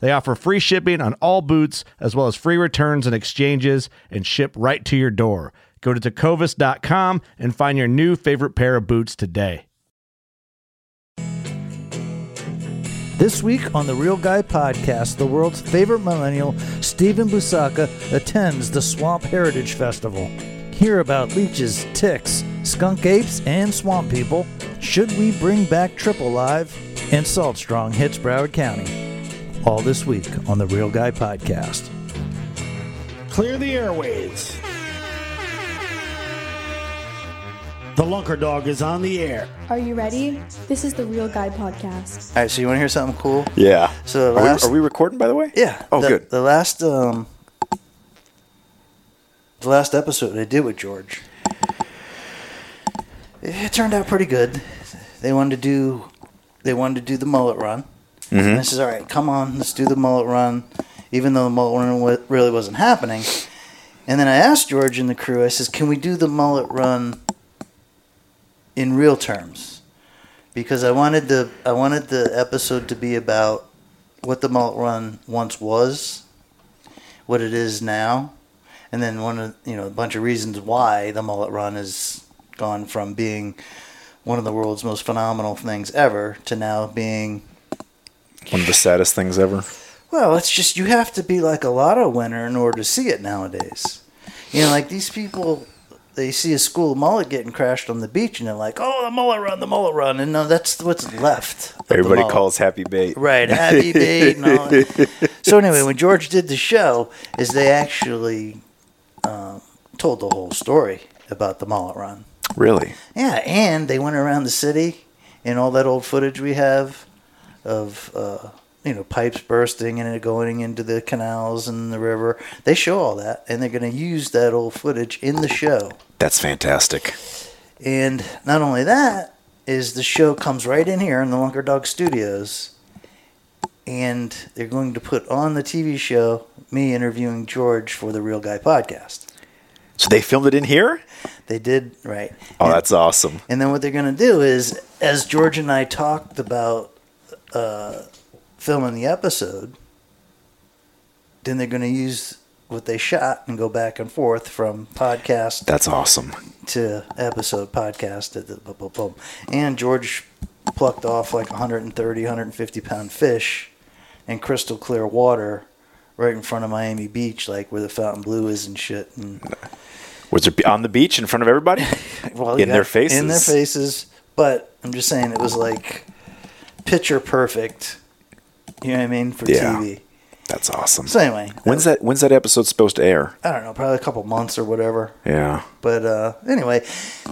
They offer free shipping on all boots, as well as free returns and exchanges, and ship right to your door. Go to tecovas.com and find your new favorite pair of boots today. This week on the Reel Guy podcast, the world's favorite millennial, Steven Busacca, attends the Swamp Heritage Festival. Hear about leeches, ticks, skunk apes, and swamp people. Should we bring back Triple Live? And Salt Strong hits Broward County. All this week on the Reel Guy podcast. Clear the airways. The Lunker Dog is on the air. Are you ready? This is the Reel Guy Podcast. All right, so you want to hear something cool? Yeah. So the are, last- we, are we recording, by the way? Yeah. Oh, the, good. The last um, the last episode I did with George, it turned out pretty good. They wanted to do, they wanted to do the mullet run. Mm-hmm. And I says, "All right, come on, let's do the mullet run," even though the mullet run really wasn't happening. And then I asked George and the crew, I says, "Can we do the mullet run in real terms?" Because I wanted the I wanted the episode to be about what the mullet run once was, what it is now, and then one of you know a bunch of reasons why the mullet run has gone from being one of the world's most phenomenal things ever to now being One of the saddest things ever. well, it's just you have to be like a lotto winner in order to see it nowadays. You know, like these people, they see a school of mullet getting crashed on the beach, and they're like, "Oh, the mullet run, the mullet run," and no, that's what's left. Everybody calls happy bait. right happy bait and all that. So anyway, when George did the show, is they actually um, told the whole story about the mullet run. Really? Yeah, and they went around the city and all that old footage we have of uh, you know pipes bursting and it going into the canals and the river. They show all that, and they're going to use that old footage in the show. That's fantastic. And not only that is the show comes right in here in the Lunker Dog Studios, and they're going to put on the TV show me interviewing George for the Reel Guy podcast. So they filmed it in here? They did right. Oh, And- that's awesome. And then what they're going to do is, as George and I talked about uh, filming the episode, then they're going to use what they shot and go back and forth from podcast That's awesome. to episode podcast. And George plucked off like 130, 150 pound fish in crystal clear water right in front of Miami Beach, like where the Fontainebleau is and shit. And Was it on the beach in front of everybody? well, In their faces? In their faces. But I'm just saying it was like picture perfect. You know what I mean for Yeah. TV. That's awesome. So anyway, When's that? When's that episode supposed to air? I don't know, probably a couple months or whatever. Yeah. But uh, anyway,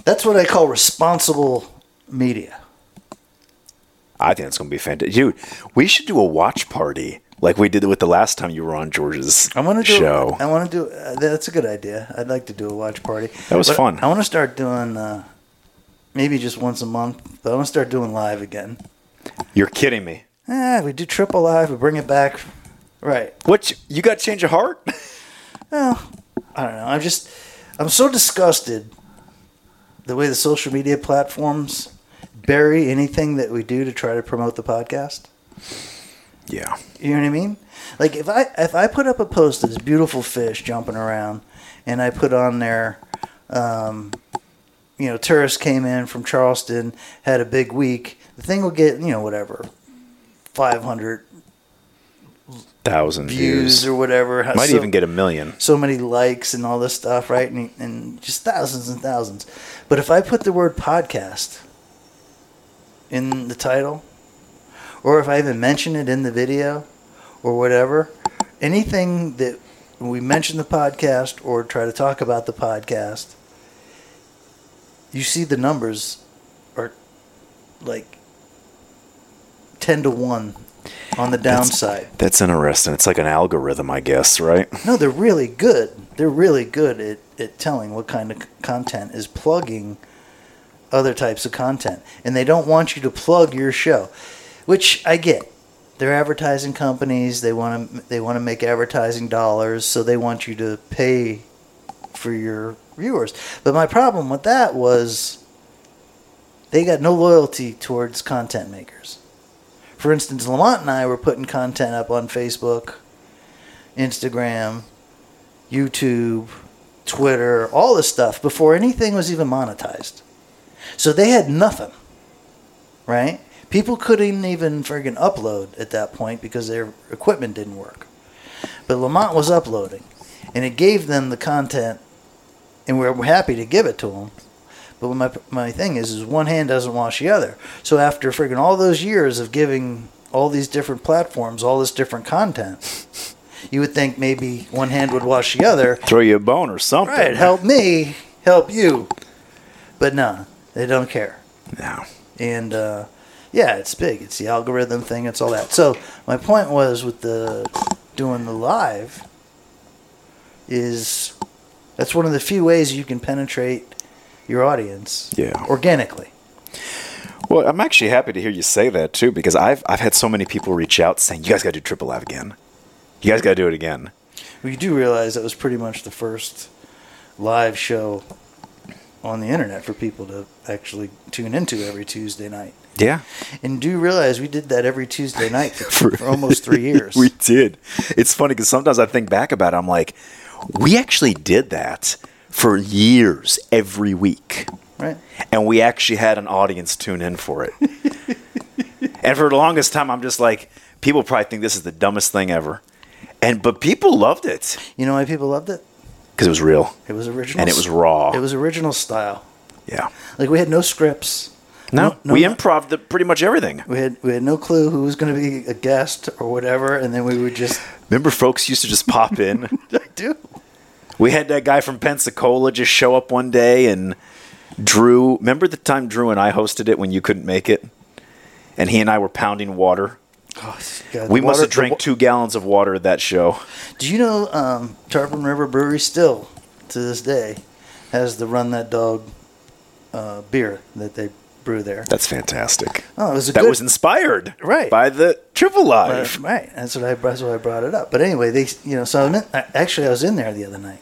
that's what I call responsible media. I think it's going to be fantastic. Dude, we should do a watch party like we did with the last time you were on George's I want to do. show. I want to do. Uh, that's a good idea. I'd like to do a watch party. That was But fun. I want to start doing uh, maybe just once a month. But I want to start doing live again. You're kidding me. Ah, we do triple live. We bring it back. Right. What? You got change of heart? Well, I don't know. I'm just, I'm so disgusted the way the social media platforms bury anything that we do to try to promote the podcast. yeah. You know what I mean? Like if I if I put up a post of this beautiful fish jumping around, and I put on there, um, you know, tourists came in from Charleston, had a big week. The thing will get you know whatever, five hundred Thousand views views. or whatever. Might so, even get a million. so many likes and all this stuff, right? And, and just thousands and thousands. But if I put the word podcast in the title, or if I even mention it in the video, or whatever, anything that we mention the podcast or try to talk about the podcast, you see the numbers are like 10 to 1 on the downside. That's interesting. It's like an algorithm, I guess, right? No, they're really good. They're really good at, at telling what kind of c- content is plugging other types of content. And they don't want you to plug your show, which I get. They're advertising companies. They want to they want to make advertising dollars, so they want you to pay for your viewers. But my problem with that was they got no loyalty towards content makers. For instance, Lamont and I were putting content up on Facebook, Instagram, YouTube, Twitter, all this stuff before anything was even monetized. So they had nothing, right? People couldn't even friggin' upload at that point because their equipment didn't work. But Lamont was uploading, and it gave them the content, and we we're happy to give it to them. But my my thing is, is one hand doesn't wash the other. So after friggin' all those years of giving all these different platforms all this different content, you would think maybe one hand would wash the other. Throw you a bone or something. Right, help me, help you. But no, they don't care. No. And uh, yeah, it's big. It's the algorithm thing. It's all that. So my point was with the doing the live is that's one of the few ways you can penetrate your audience Yeah. organically. Well, I'm actually happy to hear you say that too, because I've I've had so many people reach out saying, "You guys got to do Triple Live again. You guys got to do it again." Well, you do realize that was pretty much the first live show on the internet for people to actually tune into every Tuesday night. Yeah, And do realize we did that every Tuesday night for, for almost three years. we did. It's funny because sometimes I think back about it. I'm like, we actually did that for years, every week, right? and we actually had an audience tune in for it. and for the longest time, I'm just like, people probably think this is the dumbest thing ever, and but people loved it You know why people loved it? because it was real. It was original. And it was raw. It was original style. Yeah. Like we had no scripts. No, no, we no. improv pretty much everything. We had we had no clue who was going to be a guest or whatever, and then we would just. Remember, folks used to just pop in. I do. We had that guy from Pensacola just show up one day, and Drew. Remember the time Drew and I hosted it when you couldn't make it, and he and I were pounding water. Oh, God, We must have drank two gallons of water at that show. Do you know um, Tarpon River Brewery still to this day has the Run That Dog uh, beer that they brew there? That's fantastic. Oh, it was a that good, was inspired Right. by the Triple Right, Live. right. That's what I. That's why I brought it up. But anyway, they, you know, so I meant, I- actually I was in there the other night.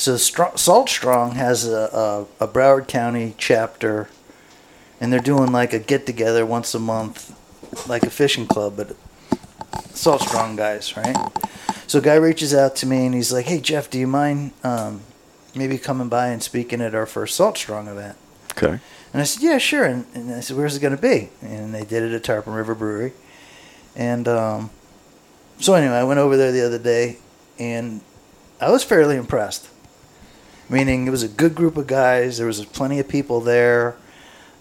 So Salt Strong has a, a a Broward County chapter, and they're doing like a get together once a month, like a fishing club, but Salt Strong guys, right? So a guy reaches out to me and he's like, "Hey Jeff, do you mind um, maybe coming by and speaking at our first Salt Strong event?" Okay. And I said, yeah, sure. And, and I said, where's it going to be? And they did it at Tarpon River Brewery. And um, so anyway, I went over there the other day, and I was fairly impressed. Meaning, it was a good group of guys. There was plenty of people there.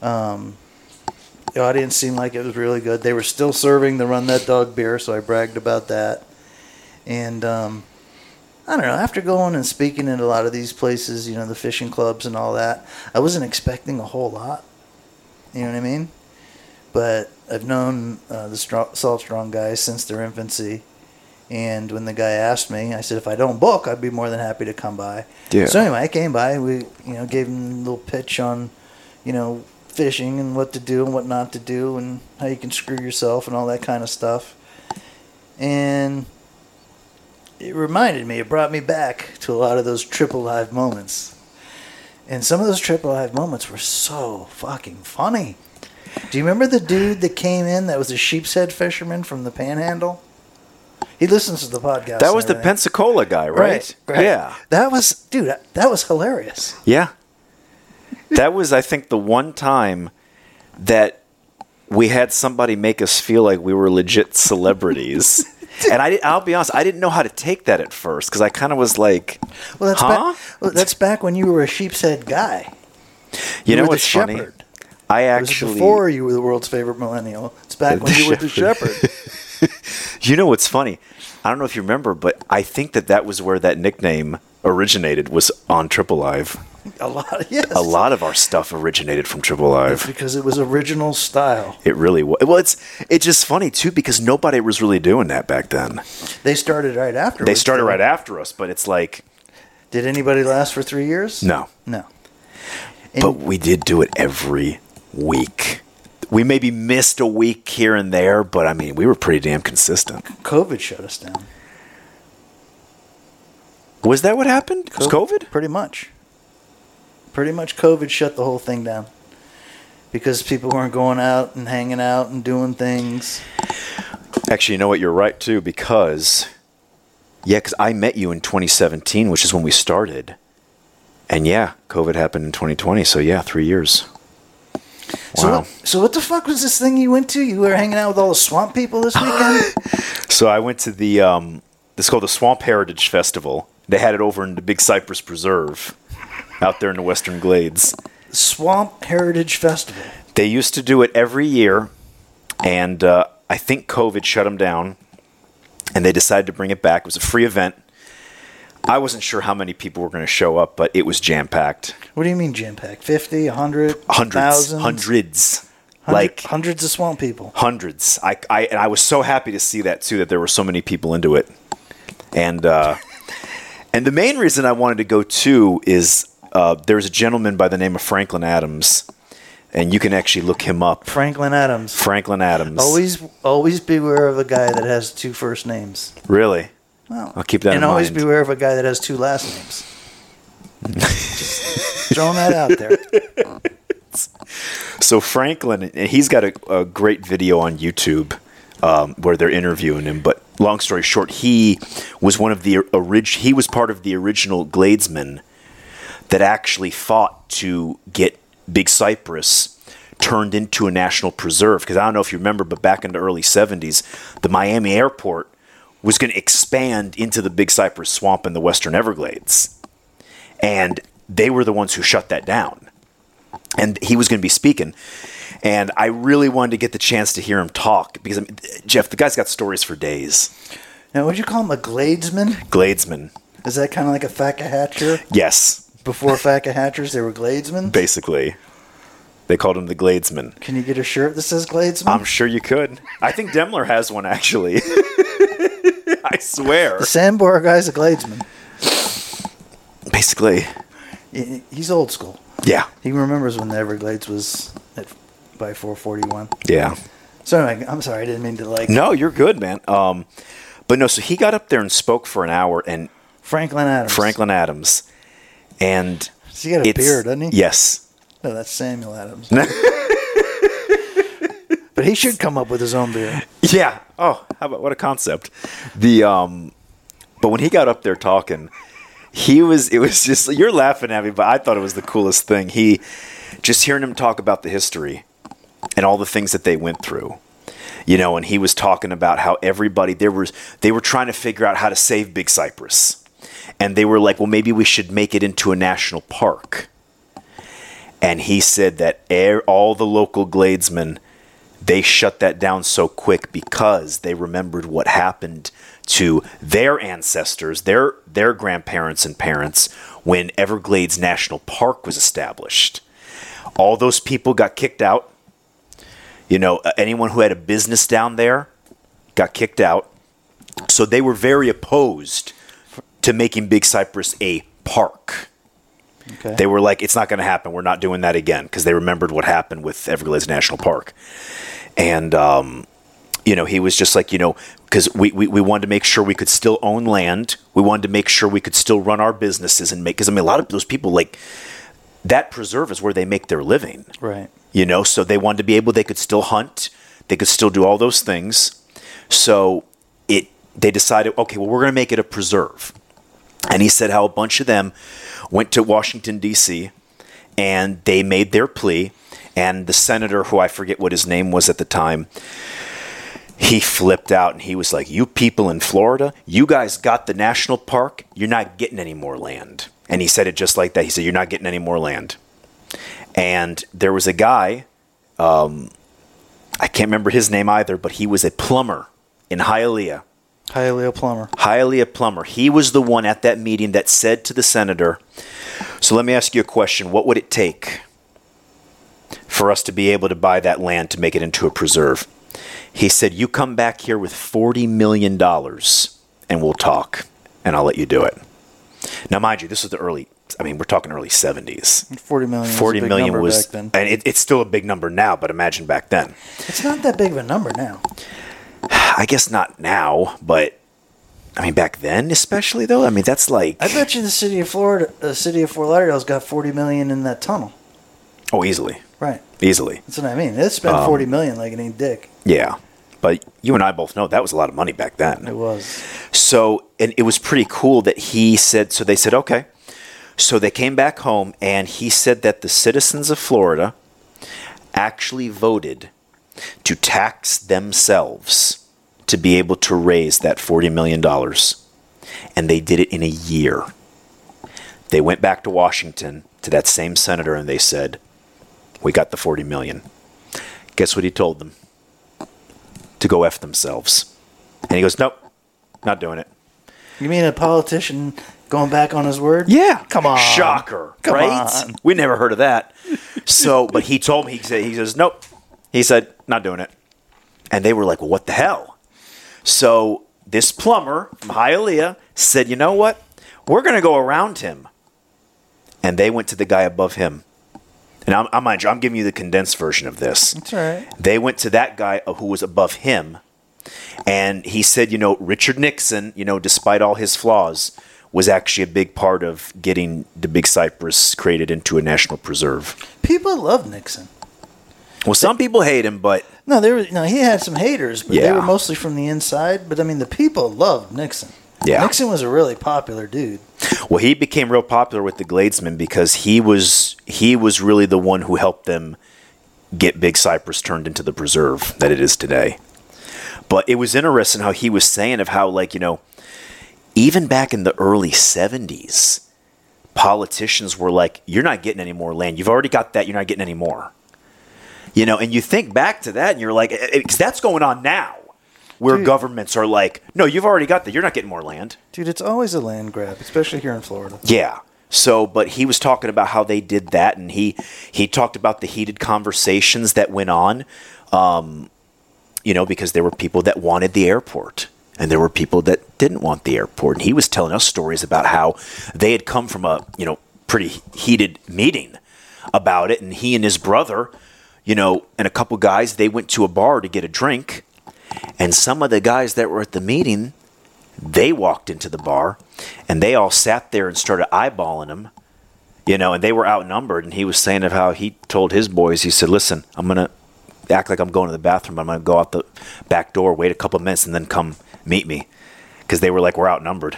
Um, the audience seemed like it was really good. They were still serving the Run That Dog beer, so I bragged about that. And um, I don't know. After going and speaking in a lot of these places, you know, the fishing clubs and all that, I wasn't expecting a whole lot. You know what I mean? But I've known uh, the Salt Strong guys since their infancy. And when the guy asked me, I said, if I don't book, I'd be more than happy to come by. Yeah. So anyway, I came by. We, you know, gave him a little pitch on, you know, fishing and what to do and what not to do and how you can screw yourself and all that kind of stuff. And it reminded me, it brought me back to a lot of those triple live moments. And some of those triple live moments were so fucking funny. Do you remember the dude that came in that was a sheep's head fisherman from the panhandle? He listens to the podcast. That was the. Pensacola guy, right? right. Yeah. That was, dude, that, was hilarious. Yeah. That was, I think, the one time that we had somebody make us feel like we were legit celebrities. and I, I'll be honest, I didn't know how to take that at first because I kind of was like, Well, that's huh? back. Well, that's back when you were a sheep's head guy. you know were the what's funny? shepherd. I It was actually, before you were the world's favorite millennial. It's back when you were the shepherd. you know what's funny? I don't know if you remember, but I think that that was where that nickname originated was on Triple Live. A lot. Yes. A lot of our stuff originated from Triple Live. because it was original style. It really was. Well, it's it's just funny too because nobody was really doing that back then. They started right after. They started right after us, but it's like Did anybody last for three years? no. No. And But we did do it every week. We maybe missed a week here and there, but I mean, we were pretty damn consistent. COVID shut us down. Was that what happened? Was COVID? Pretty much. Pretty much COVID shut the whole thing down. Because people weren't going out and hanging out and doing things. Actually, you know what? You're right too, because yeah, because I met you in 2017, which is when we started, and yeah, COVID happened in 2020. So yeah, three years. So, what, so what the fuck was this thing you went to? You were hanging out with all the swamp people this weekend? So I went to the um, this is called the Swamp Heritage Festival. They had it over in the Big Cypress Preserve, out there in the Western Glades. swamp Heritage Festival. They used to do it every year, and uh, I think COVID shut them down, and they decided to bring it back. It was a free event. I wasn't sure how many people were going to show up, but it was jam packed. What do you mean jam packed? 50, 100, Hundreds, thousands? hundreds, Hundred- like hundreds of swamp people. hundreds. I, I and I was so happy to see that too. That there were so many people into it, and uh, and the main reason I wanted to go too is uh, there's a gentleman by the name of Franklin Adams, and you can actually look him up. Franklin Adams. Franklin Adams. Always, always beware of a guy that has two first names. really. Well, I'll keep that and always mind. beware of a guy that has two last names. Just throwing that out there. So Franklin, and he's got a, a great video on YouTube um, where they're interviewing him. But long story short, he was one of the orig- He was part of the original Gladesmen that actually fought to get Big Cypress turned into a national preserve. Because I don't know if you remember, but back in the early '70s, the Miami airport was going to expand into the Big Cypress Swamp in the Western Everglades, and they were the ones who shut that down and he was going to be speaking. And I really wanted to get the chance to hear him talk because I mean, Jeff, the guy's got stories for days. Now, would you call him a Gladesman? Gladesman, Is that kind of like a Hatcher? yes, Before Hatchers, they were Gladesmen? basically, they called him the Gladesman. Can you get a shirt that says Gladesman? I'm sure you could. I think Demler has one actually. I swear. the Sandbar guy's a Gladesman. Basically, He- He's old school. yeah, He remembers when the Everglades was at by 441. yeah. So anyway, I'm sorry, I didn't mean to like No, you're good, man. Um, but no, so he got up there and spoke for an hour, and Franklin Adams. Franklin Adams, and Does he got a it's- beard, doesn't he? Yes, No, that's Samuel Adams. but he should come up with his own beer. Yeah. Oh, how about what a concept. The um but when he got up there talking, he was it was just you're laughing at me, but I thought it was the coolest thing. He just hearing him talk about the history and all the things that they went through. You know, and he was talking about how everybody there was they were trying to figure out how to save Big Cypress. And they were like, well, maybe we should make it into a national park. And he said that all the local Gladesmen they shut that down so quick because they remembered what happened to their ancestors, their their grandparents and parents when Everglades National Park was established. All those people got kicked out. You know, uh, anyone who had a business down there got kicked out. So they were very opposed to making Big Cypress a park. Okay. They were like, it's not going to happen. We're not doing that again because they remembered what happened with Everglades National Park. And, um, you know, he was just like, you know, because we, we, we wanted to make sure we could still own land. We wanted to make sure we could still run our businesses and make, because I mean, a lot of those people, like, that preserve is where they make their living right. you know so they wanted to be able they could still hunt they could still do all those things so it they decided okay well we're going to make it a preserve and he said how a bunch of them went to washington d.c and they made their plea and the senator who i forget what his name was at the time he flipped out and he was like, You people in Florida, you guys got the national park. You're not getting any more land. And he said it just like that. He said, You're not getting any more land. And there was a guy, um, I can't remember his name either, but he was a plumber in Hialeah. Hialeah Plumber. Hialeah plumber. He was the one at that meeting that said to the senator, So let me ask you a question. What would it take for us to be able to buy that land to make it into a preserve? He said, You come back here with $40 million and we'll talk and I'll let you do it. Now, mind you, this was the early, I mean, we're talking early 70s. 40 million. was a 40 big million number was, back then. and it, it's still a big number now, but imagine back then. It's not that big of a number now. I guess not now, but I mean, back then, especially though, I mean, that's like, I bet you the city of Florida, the city of Fort Lauderdale's got 40 million in that tunnel. oh, easily, Right. easily. That's what I mean. They spent Um, 40 million like it ain't dick. Yeah. But you and I both know that was a lot of money back then. It was. So, and it was pretty cool that he said, so they said, okay. So they came back home, and he said that the citizens of Florida actually voted to tax themselves to be able to raise that $40 million. And they did it in a year. They went back to Washington to that same senator and they said, We got the 40 million. Guess what he told them? To go F themselves. And he goes, Nope, not doing it. You mean a politician going back on his word? Yeah. Come on. Shocker. Come right? on. We never heard of that. So, but he told me, he said, he says, nope. He said, not doing it. And they were like, well, what the hell? So this plumber from Hialeah said, you know what? We're going to go around him. And they went to the guy above him. And I'm, I'm, mind you, I'm giving you the condensed version of this. That's right. They went to that guy uh, who was above him, and he said, you know, Richard Nixon, you know, despite all his flaws, was actually a big part of getting the Big Cypress created into a national preserve. People love Nixon. Well, some people hate him, but No, there were no. He had some haters, but they Yeah. were mostly from the inside. But I mean, the people loved Nixon. Yeah. Nixon was a really popular dude. well, he became real popular with the Gladesmen because he was he was really the one who helped them get Big Cypress turned into the preserve that it is today. But it was interesting how he was saying of how like you know, even back in the early '70s, politicians were like, "You're not getting any more land. You've already got that. You're not getting any more." You know, and you think back to that, and you're like, because that's going on now, where Dude. governments are like, "No, you've already got that. You're not getting more land." Dude, it's always a land grab, especially here in Florida. Yeah. So, but he was talking about how they did that, and he he talked about the heated conversations that went on. Um, you know, because there were people that wanted the airport, and there were people that didn't want the airport, and he was telling us stories about how they had come from a you know pretty heated meeting about it, and he and his brother, you know, and a couple guys, they went to a bar to get a drink, and some of the guys that were at the meeting they walked into the bar and they all sat there and started eyeballing him you know and they were outnumbered and he was saying of how he told his boys he said listen i'm gonna act like i'm going to the bathroom i'm gonna go out the back door wait a couple minutes and then come meet me because they were like we're outnumbered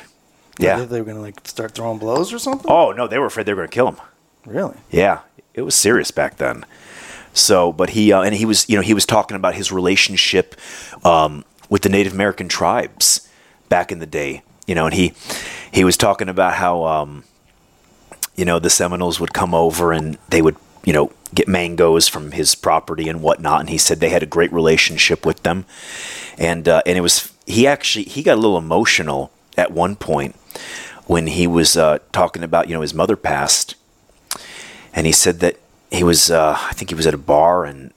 yeah They, they were gonna like start throwing blows or something. oh no they were afraid they were gonna kill him really? yeah, it was serious back then. So, but he uh, and he was, you know, he was talking about his relationship um, with the Native American tribes back in the day, you know, and he he was talking about how, um, you know, the Seminoles would come over and they would, you know, get mangoes from his property and whatnot, and he said they had a great relationship with them, and uh, and it was he actually he got a little emotional at one point when he was uh, talking about you know his mother passed. And he said that he was uh, I think he was at a bar and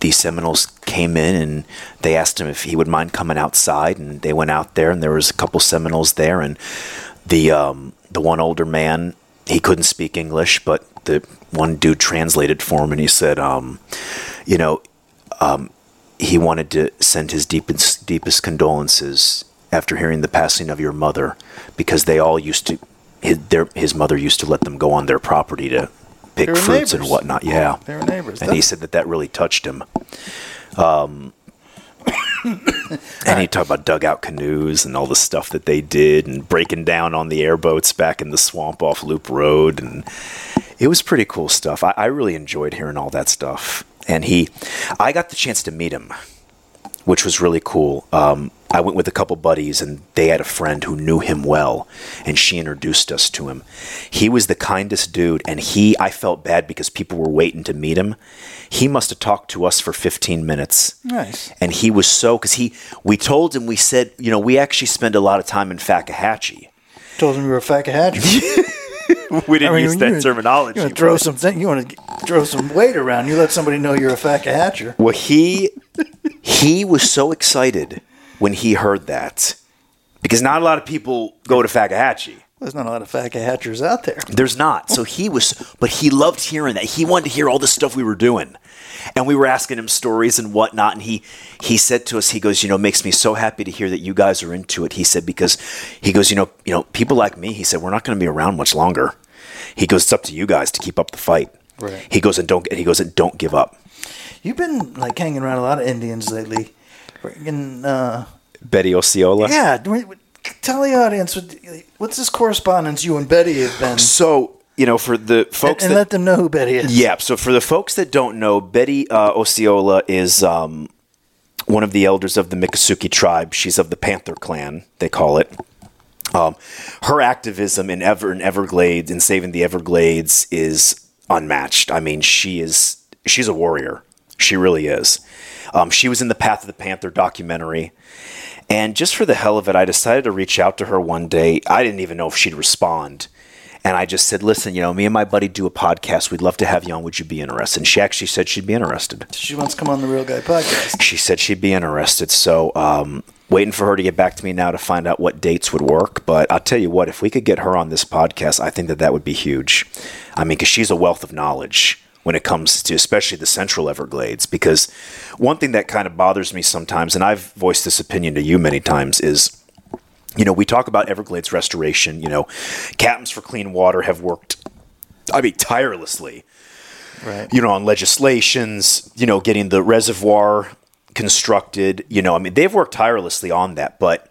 these Seminoles came in and they asked him if he would mind coming outside and they went out there and there was a couple Seminoles there and the um, the one older man he couldn't speak English but the one dude translated for him and he said um, you know um, he wanted to send his deepest deepest condolences after hearing the passing of your mother because they all used to his, their, his mother used to let them go on their property to pick fruits and whatnot. Yeah, They were neighbors. and he said that that really touched him. Um, and he talked about dugout canoes and all the stuff that they did and breaking down on the airboats back in the swamp off Loop Road. And it was pretty cool stuff. I, I really enjoyed hearing all that stuff. And he, I got the chance to meet him which was really cool. Um, I went with a couple buddies, and they had a friend who knew him well, and she introduced us to him. He was the kindest dude, and he I felt bad because people were waiting to meet him. He must have talked to us for 15 minutes. Nice. And he was so because he we told him we said you know we actually spend a lot of time in Fakahatchee. Told him you were a fatcahadger. We didn't I mean, use you- that terminology. You want to throw some thing, you want to throw some weight around. You let somebody know you're a fatcahadger. Well, he he was so excited when he heard that because not a lot of people go to Fakahatchee. There's not a lot of fatcahadgers out there. There's not. So he was, but he loved hearing that. He wanted to hear all the stuff we were doing, and we were asking him stories and whatnot. And he he said to us, he goes, you know, makes me so happy to hear that you guys are into it. He said because he goes, you know, you know, people like me. He said we're not going to be around much longer. He goes, it's up to you guys to keep up the fight. Right. He goes and don't. He goes and don't give up. You've been like hanging around a lot of Indians lately. Friggin', uh, Betty Osceola. yeah, tell the audience what, what's this correspondence you and Betty have been, So you know, for the and, folks and that let them know who Betty is. Yeah. So for the folks that don't know, Betty uh, Osceola is um, one of the elders of the Miccosukee tribe. She's of the Panther clan, they call it. Um, her activism in Ever in Everglades in saving the Everglades is unmatched. I mean, she is she's a warrior. She really is. Um, she was in the Path of the Panther documentary. And just for the hell of it, I decided to reach out to her one day. I didn't even know if she'd respond. And I just said, listen, you know, me and my buddy do a podcast. We'd love to have you on. Would you be interested? And she actually said she'd be interested. She wants to come on the Reel Guy podcast. She said she'd be interested. So, um, waiting for her to get back to me now to find out what dates would work. But I'll tell you what, if we could get her on this podcast, I think that that would be huge. I mean, because she's a wealth of knowledge when it comes to especially the Central Everglades. Because one thing that kind of bothers me sometimes, and I've voiced this opinion to you many times, is you know, we talk about Everglades restoration. You know, Captains for Clean Water have worked, I mean, tirelessly Right. you know, on legislations, you know, getting the reservoir constructed. You know, I mean, they've worked tirelessly on that, but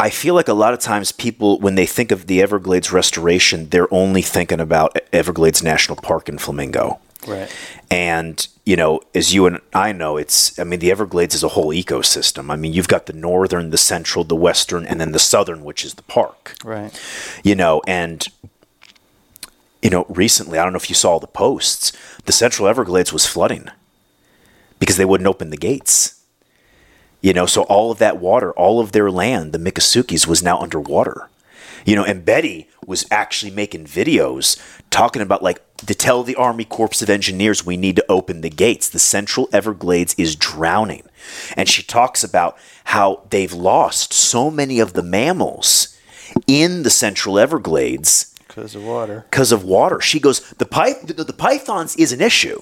I feel like a lot of times people, when they think of the Everglades restoration, they're only thinking about Everglades National Park in Flamingo. Right. And, you know, as you and I know, it's, I mean, the Everglades is a whole ecosystem. I mean, you've got the northern, the central, the western, and then the southern, which is the park Right. you know, and you know, recently, I don't know if you saw the posts, the Central Everglades was flooding because they wouldn't open the gates. You know, so all of that water, all of their land, the Miccosukees, was now underwater. You know, and Betty was actually making videos talking about like to tell the Army Corps of Engineers we need to open the gates. The Central Everglades is drowning. And she talks about how they've lost so many of the mammals in the Central Everglades Because of water. because of water. She goes, the, py- the, the pythons is an issue.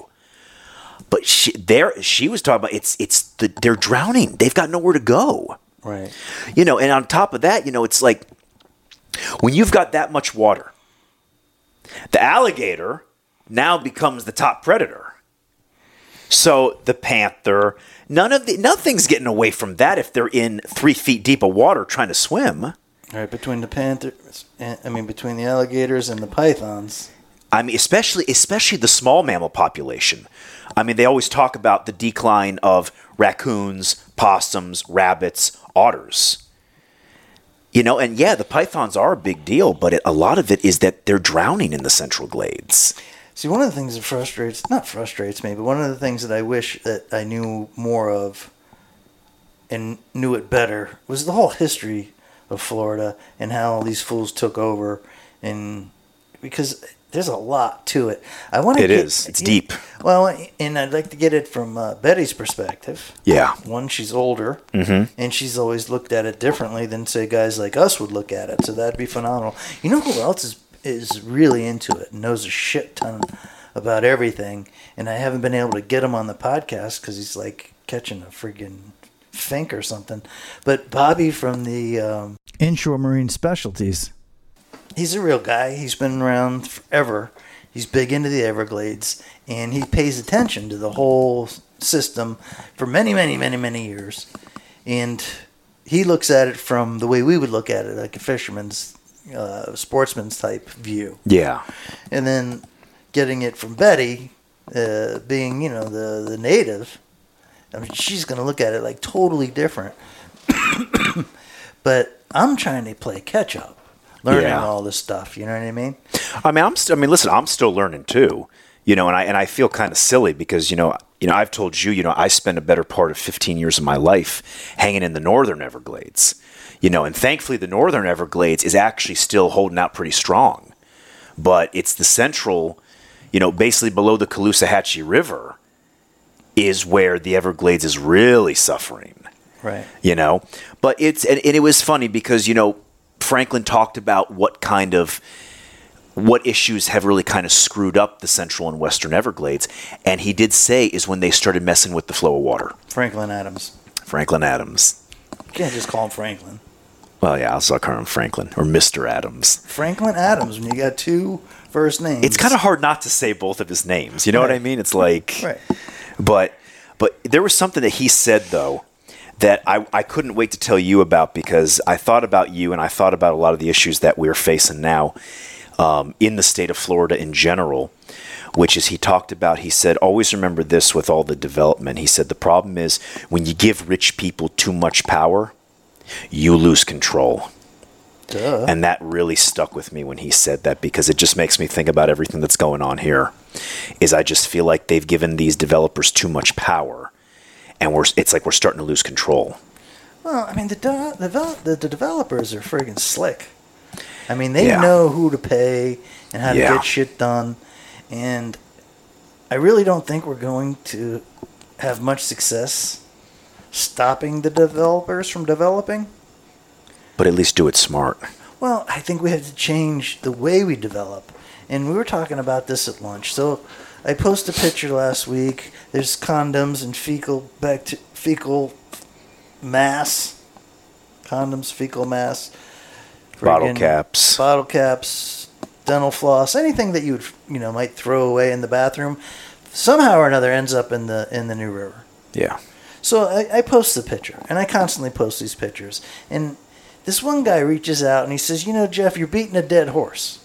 But she, there, she was talking about it's it's the, they're drowning. They've got nowhere to go. Right. You know, and on top of that, you know, it's like when you've got that much water, the alligator now becomes the top predator. So the panther, none of the nothing's getting away from that if they're in three feet deep of water trying to swim. Right. Between the panthers, I mean, between the alligators and the pythons. I mean, especially especially the small mammal population. I mean, they always talk about the decline of raccoons, possums, rabbits, otters. You know, and yeah, the pythons are a big deal, but it, a lot of it is that they're drowning in the central glades. See, one of the things that frustrates, not frustrates me, but one of the things that I wish that I knew more of and knew it better was the whole history of Florida and how all these fools took over. And because there's a lot to it. I want to It get, is. It's deep. Well, and I'd like to get it from uh, Betty's perspective. Yeah. One, she's older, and she's always looked at it differently than say guys like us would look at it. So that'd be phenomenal. You know who else is is really into it and knows a shit ton about everything, and I haven't been able to get him on the podcast because he's like catching a friggin' fink or something. But Bobby from the um, Inshore Marine Specialties, he's a real guy. He's been around forever. He's big into the Everglades, and he pays attention to the whole system for many, many, many, many years. And he looks at it from the way we would look at it, like a fisherman's, uh, sportsman's type view. Yeah. And then getting it from Betty, uh, being you know the the native, I mean, she's going to look at it like totally different. but I'm trying to play catch up, learning Yeah. all this stuff. You know what I mean? I mean, I'm. St- I mean, listen, I'm still learning too. You know, and I and I feel kind of silly because you know, you know, I've told you, you know, I spent a better part of 15 years of my life hanging in the northern Everglades. You know, and thankfully, the northern Everglades is actually still holding out pretty strong. But it's the central, you know, basically below the Caloosahatchee River, is where the Everglades is really suffering Right. you know but it's and, and it was funny because you know franklin talked about what kind of what issues have really kind of screwed up the central and western everglades and he did say is when they started messing with the flow of water Franklin Adams. franklin adams You can't just call him Franklin. well yeah i'll calling him franklin or mr adams Franklin Adams, when you got two first names. it's kind of hard not to say both of his names you know what i mean it's like Right. But but there was something that he said though that I, I couldn't wait to tell you about because I thought about you and I thought about a lot of the issues that we're facing now um, in the state of Florida in general. Which is he talked about? He said, always remember this with all the development. He said the problem is when you give rich people too much power, you lose control. Duh. And that really stuck with me when he said that because it just makes me think about everything that's going on here. Is I just feel like they've given these developers too much power, and we're it's like we're starting to lose control. Well, I mean, the, de- develop- the, the developers are friggin' slick. I mean, they Yeah. know who to pay and how to Yeah. get shit done. And I really don't think we're going to have much success stopping the developers from developing. But at least do it smart. Well, I think we have to change the way we develop. And we were talking about this at lunch. So I posted a picture last week. There's condoms and fecal bact- fecal mass. Condoms, fecal mass. Bottle caps. Bottle caps, dental floss, anything that you would, you know, might throw away in the bathroom somehow or another ends up in the in the New River. Yeah. So I, I post the picture, and I constantly post these pictures. And this one guy reaches out and he says, "You know, Jeff, you're beating a dead horse."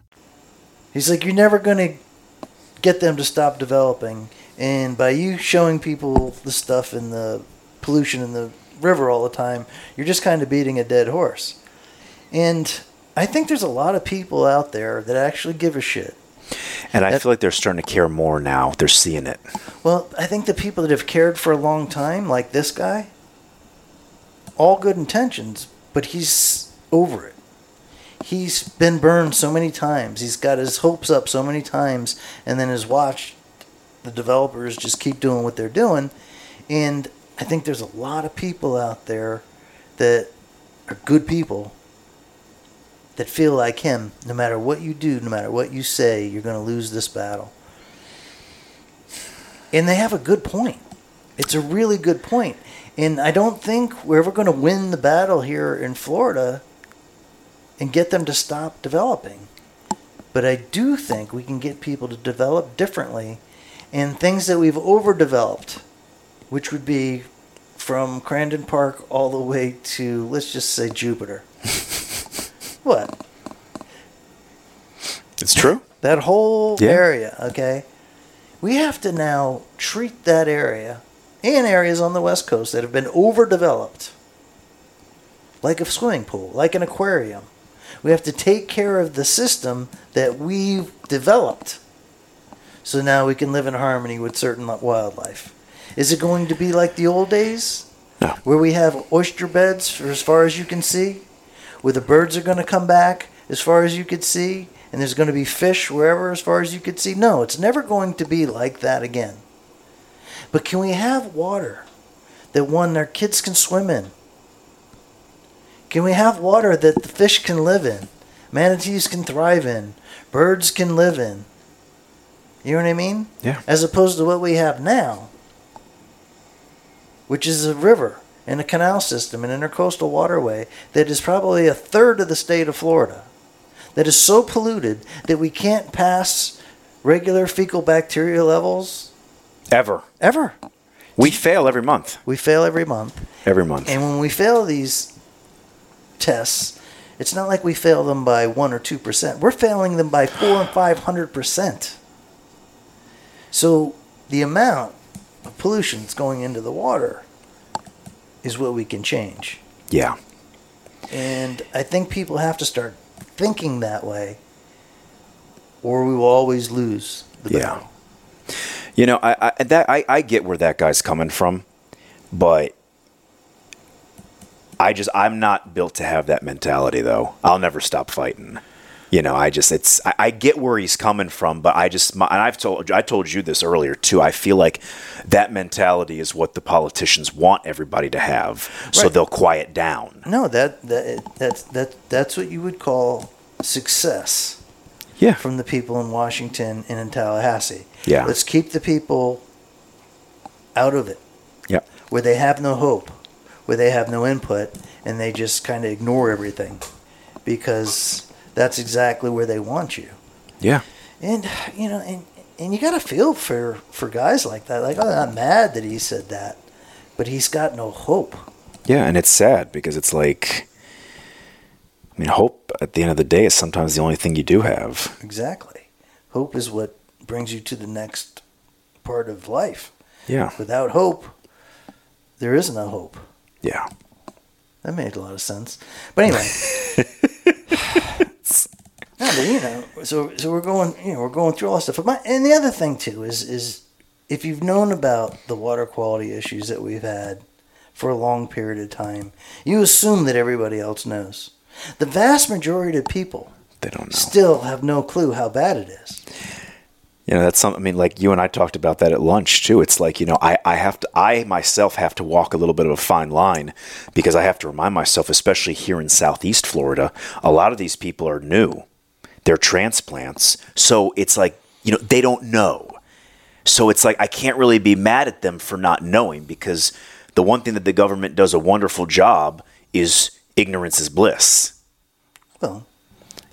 He's like, "You're never going to get them to stop developing, and by you showing people the stuff and the pollution in the river all the time, you're just kind of beating a dead horse." And I think there's a lot of people out there that actually give a shit. And I That- feel like they're starting to care more now. They're seeing it. Well, I think the people that have cared for a long time, like this guy, all good intentions, but he's over it. He's been burned so many times. He's got his hopes up so many times, and then has watched the developers just keep doing what they're doing. And I think there's a lot of people out there that are good people that feel like him. No matter what you do, no matter what you say, you're going to lose this battle. And they have a good point. It's a really good point. And I don't think we're ever going to win the battle here in Florida and get them to stop developing. But I do think we can get people to develop differently and things that we've overdeveloped, which would be from Crandon Park all the way to, let's just say, Jupiter. what? It's true. That whole Yeah. area, okay? We have to now treat that area and areas on the West Coast that have been overdeveloped like a swimming pool, like an aquarium. We have to take care of the system that we've developed so now we can live in harmony with certain wildlife. Is it going to be like the old days? No. Where we have oyster beds for as far as you can see? Where the birds are going to come back as far as you could see? And there's going to be fish wherever as far as you could see? No, it's never going to be like that again. But can we have water that one our kids can swim in? Can we have water that the fish can live in? Manatees can thrive in. Birds can live in. You know what I mean? Yeah. As opposed to what we have now. which is a river and a canal system, an intercoastal waterway that is probably a third of the state of Florida, that is so polluted that we can't pass regular fecal bacteria levels Ever. ever. We fail every month. We fail every month. Every month. And when we fail these tests, it's not like we fail them by one or two percent. We're failing them by four and five hundred percent. So the amount of pollution that's going into the water is what we can change. yeah. And I think people have to start thinking that way, or we will always lose the Yeah. You know, I, I that I, I get where that guy's coming from, but I just I'm not built to have that mentality though. I'll never stop fighting. You know, I just it's I, I get where he's coming from, but I just my, and I've told I told you this earlier too. I feel like that mentality is what the politicians want everybody to have, so Right. they'll quiet down. No, that that that's that that's what you would call success. Yeah, from the people in Washington and in Tallahassee. Yeah. Let's keep the people out of it, yeah, where they have no hope, where they have no input, and they just kind of ignore everything because that's exactly where they want you. yeah. And you know, and and you got to feel for for guys like that. Like, oh, I'm not mad that he said that, but he's got no hope. Yeah, and it's sad because it's like, I mean, hope at the end of the day is sometimes the only thing you do have. Exactly. Hope is what brings you to the next part of life. Yeah, Without hope, there is no hope. Yeah, That made a lot of sense. But anyway. no, but you know, so so we're going, you know, we're going through all that stuff. But my, and the other thing too is is if you've known about the water quality issues that we've had for a long period of time, you assume that everybody else knows. The vast majority of people they don't know. still have no clue how bad it is. You know, that's something. I mean, like you and I talked about that at lunch too. It's like you know, I I have to, I myself have to walk a little bit of a fine line because I have to remind myself, especially here in Southeast Florida, a lot of these people are new. They're transplants, so it's like you know they don't know. So it's like I can't really be mad at them for not knowing because the one thing that the government does a wonderful job is ignorance is bliss. Well,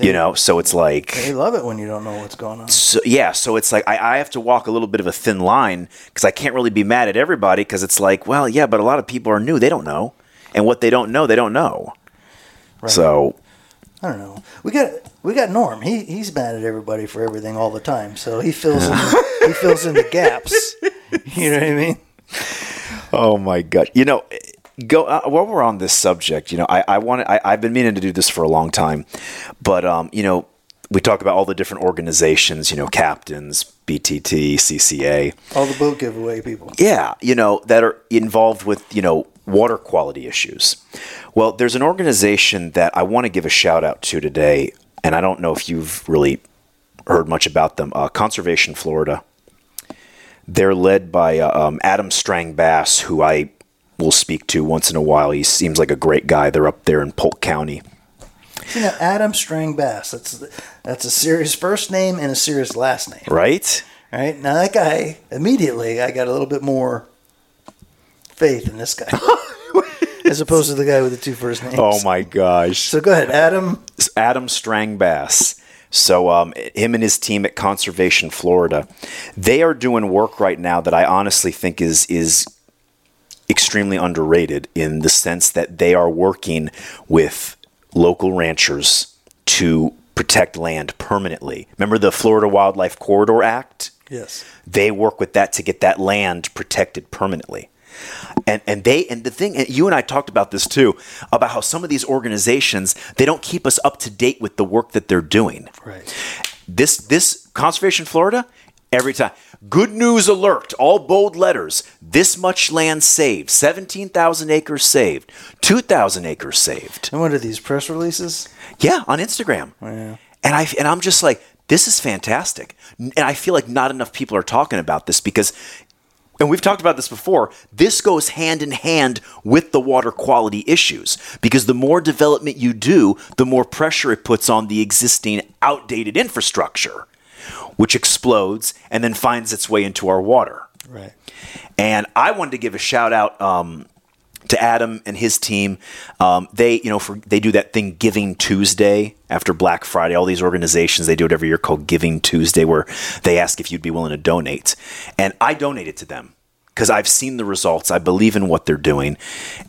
You know, so it's like they love it when you don't know what's going on. so yeah, so it's like I, I have to walk a little bit of a thin line because I can't really be mad at everybody because it's like, well, yeah, but a lot of people are new; they don't know, and what they don't know, they don't know. So I don't know. We got we got Norm. He he's mad at everybody for everything all the time. So he fills in he fills in the gaps. You know what I mean? Oh my god! You know, go uh, while we're on this subject. You know, I I want I, I've been meaning to do this for a long time, but um, you know, we talk about all the different organizations. You know, captains, BTT, CCA. All the boat giveaway people. Yeah, you know, that are involved with, you know, water quality issues. Well, there's an organization that I want to give a shout out to today, and I don't know if you've really heard much about them. Uh, Conservation Florida. They're led by uh, um, Adam Strang Bass, who I will speak to once in a while. He seems like a great guy. They're up there in Polk County. You know, Adam Strang Bass. That's that's a serious first name and a serious last name. Right? Right now, that guy immediately I got a little bit more faith in this guy as opposed to the guy with the two first names. Oh my gosh. So go ahead, Adam. Adam Strang Bass. So um, him and his team at Conservation Florida, they are doing work right now that I honestly think is is extremely underrated in the sense that they are working with local ranchers to protect land permanently. Remember the Florida Wildlife Corridor Act? Yes. they work with that to get that land protected permanently. And and they and the thing and you and I talked about this too about how some of these organizations they don't keep us up to date with the work that they're doing. Right. This this conservation Florida every time good news alert all bold letters this much land saved 17,000 acres saved 2,000 acres saved. And what are these press releases? Yeah, on Instagram. Oh, yeah. And I and I'm just like, this is fantastic. And I feel like not enough people are talking about this because and we've talked about this before, this goes hand in hand with the water quality issues because the more development you do, the more pressure it puts on the existing outdated infrastructure, which explodes and then finds its way into our water. Right. And I wanted to give a shout out um, to Adam and his team. Um, they, you know, for they do that thing Giving Tuesday after Black Friday. All these organizations they do it every year called Giving Tuesday, where they ask if you'd be willing to donate, and I donated to them because I've seen the results. I believe in what they're doing,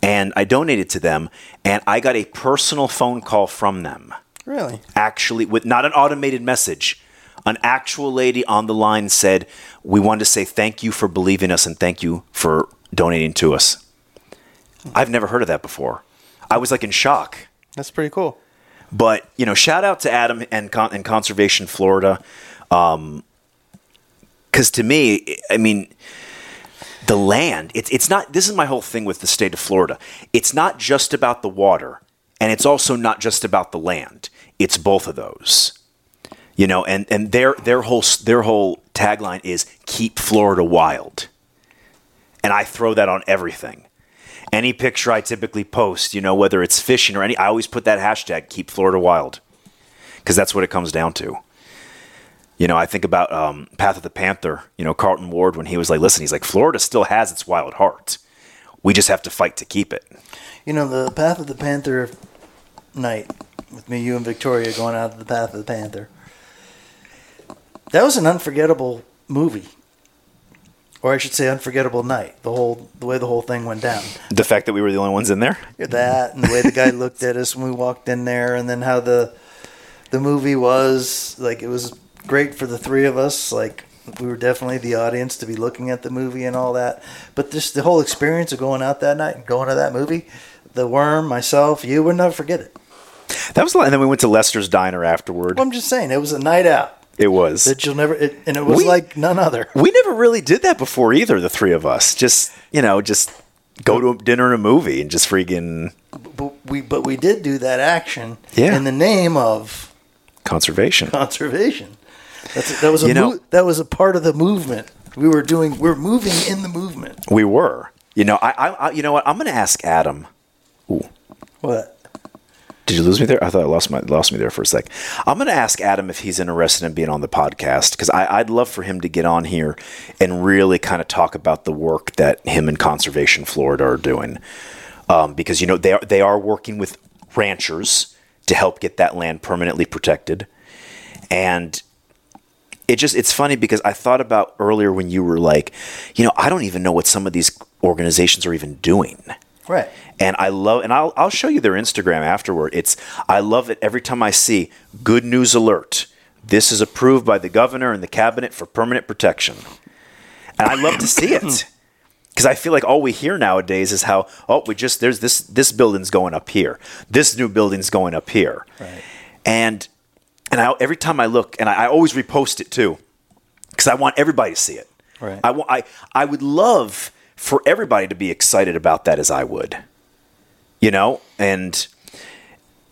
and I donated to them, and I got a personal phone call from them. Really? Actually, with not an automated message. An actual lady on the line said, "We wanted to say thank you for believing us and thank you for donating to us." I've never heard of that before. I was like in shock. That's pretty cool. But you know, shout out to Adam and Con- and Conservation Florida, um, because to me, I mean, the land. It's it's not. This is my whole thing with the state of Florida. It's not just about the water, and it's also not just about the land. It's both of those. You know, and and their their whole their whole tagline is "Keep Florida Wild," and I throw that on everything any picture I typically post, you know, whether it's fishing or any, I always put that hashtag keep Florida wild because that's what it comes down to. You know, I think about um, Path of the Panther, you know, Carlton Ward when he was like, listen, he's like, Florida still has its wild heart. We just have to fight to keep it. You know, the Path of the Panther night with me, you, and Victoria going out to the Path of the Panther. That was an unforgettable movie. Or I should say, unforgettable night. The whole, the way the whole thing went down. The fact that we were the only ones in there. That and the way the guy looked at us when we walked in there, and then how the, the movie was like. It was great for the three of us. Like we were definitely the audience to be looking at the movie and all that. But just the whole experience of going out that night and going to that movie, the worm, myself, you would never forget it. That was a lot. And then we went to Lester's Diner afterward. Well, I'm just saying, it was a night out It was. that you'll never, it, and it was We- like none other. we never really did that before either, the three of us. Just, you know, just go to a dinner and a movie and just freaking But we, but we did do that action Yeah. in the name of conservation. conservation. That's, that was a You know- mo- that was a part of the movement. We were doing, we are moving in the movement. We were. You know, I, I, I you know what? I'm going to ask Adam. Ooh, What? Did you lose me there? I thought I lost my lost me there for a sec. I'm going to ask Adam if he's interested in being on the podcast because I'd love for him to get on here and really kind of talk about the work that him and Conservation Florida are doing. Um, because you know they are they are working with ranchers to help get that land permanently protected, and it just it's funny because I thought about earlier when you were like, you know, I don't even know what some of these organizations are even doing. Right. And I love and I'll I'll show you their Instagram afterward. It's I love it every time I see good news alert. This is approved by the governor and the cabinet for permanent protection. And I love to see it. Because I feel like all we hear nowadays is how, oh, we just there's this this building's going up here. This new building's going up here. Right. And and I, every time I look, and I, I always repost it too, because I want everybody to see it. Right. I want I I would love for everybody to be excited about that as I would. You know, and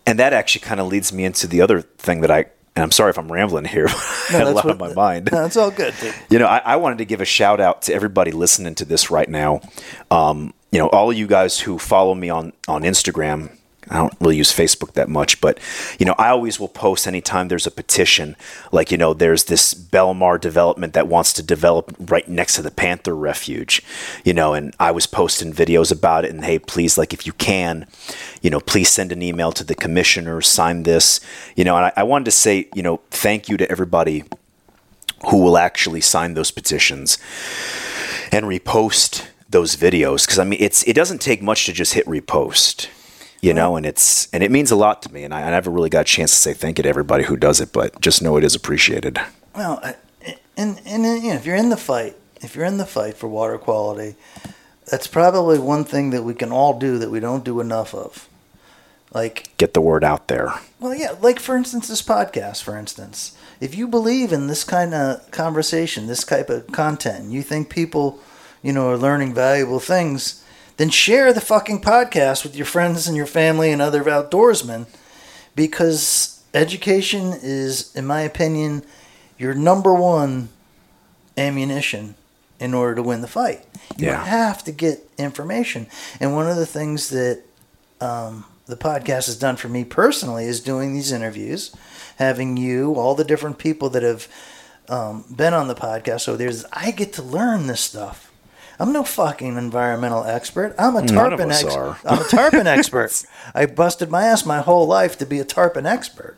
and that actually kind of leads me into the other thing that I. And I'm sorry if I'm rambling here. I had a lot on my mind. No, it's all good. Dude. You know, I, I wanted to give a shout out to everybody listening to this right now. Um, you know, all of you guys who follow me on on Instagram. I don't really use Facebook that much, but you know, I always will post anytime there's a petition. Like, you know, there's this Bellmar development that wants to develop right next to the Panther Refuge. You know, and I was posting videos about it. And hey, please, like, if you can, you know, please send an email to the commissioner, sign this. You know, and I, I wanted to say, you know, thank you to everybody who will actually sign those petitions and repost those videos because I mean it's it doesn't take much to just hit repost you know and it's and it means a lot to me and I, I never really got a chance to say thank you to everybody who does it but just know it is appreciated. Well, and and you know, if you're in the fight, if you're in the fight for water quality, that's probably one thing that we can all do that we don't do enough of. Like, get the word out there. well, yeah, like for instance, this podcast, for instance, if you believe in this kind of conversation, this type of content, and you think people, you know, are learning valuable things, then share the fucking podcast with your friends and your family and other outdoorsmen because education is, in my opinion, your number one ammunition in order to win the fight. You Yeah. have to get information. And one of the things that um, the podcast has done for me personally is doing these interviews, having you, all the different people that have um, been on the podcast. So there's, I get to learn this stuff. I'm no fucking environmental expert. I'm a tarpon expert. I'm a tarpon expert. I busted my ass my whole life to be a tarpon expert.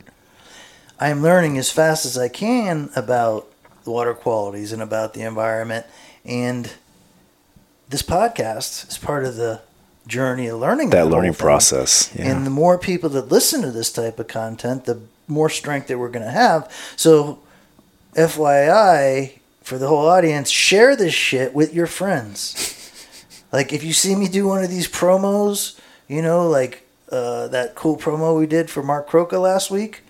I am learning as fast as I can about water qualities and about the environment. And this podcast is part of the journey of learning That learning process. Yeah. And the more people that listen to this type of content, the more strength that we're going to have. So, FYI, for the whole audience, share this shit with your friends. like, if you see me do one of these promos, you know, like uh, that cool promo we did for Mark Croca last week,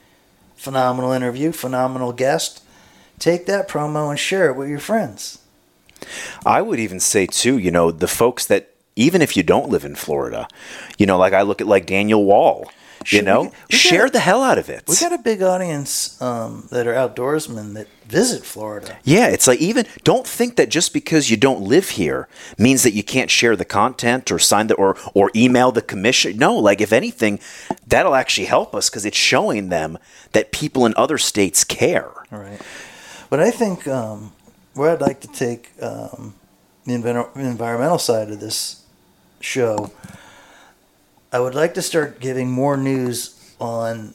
phenomenal interview, phenomenal guest. Take that promo and share it with your friends. I would even say too, you know, the folks that even if you don't live in Florida, you know, like I look at like Daniel Wall, you know, we- we share the hell out of it. We got a big audience um, that are outdoorsmen that visit Florida. Yeah, it's like even don't think that just because you don't live here means that you can't share the content or sign the or or email the commission. No, like if anything, that'll actually help us because it's showing them that people in other states care. All right. But I think um, where I'd like to take um, the envir- environmental side of this show, I would like to start giving more news on,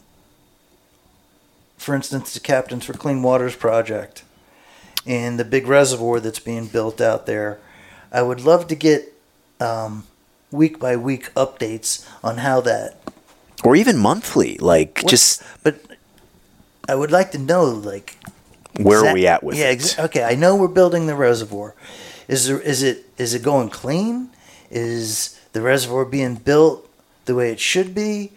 for instance, the Captains for Clean Waters project and the big reservoir that's being built out there. I would love to get um, week by week updates on how that Or even monthly, like what- just But I would like to know, like, where are we at with yeah, it? exa- okay. I know we're building the reservoir. Is there? Is it? Is it going clean? Is the reservoir being built the way it should be,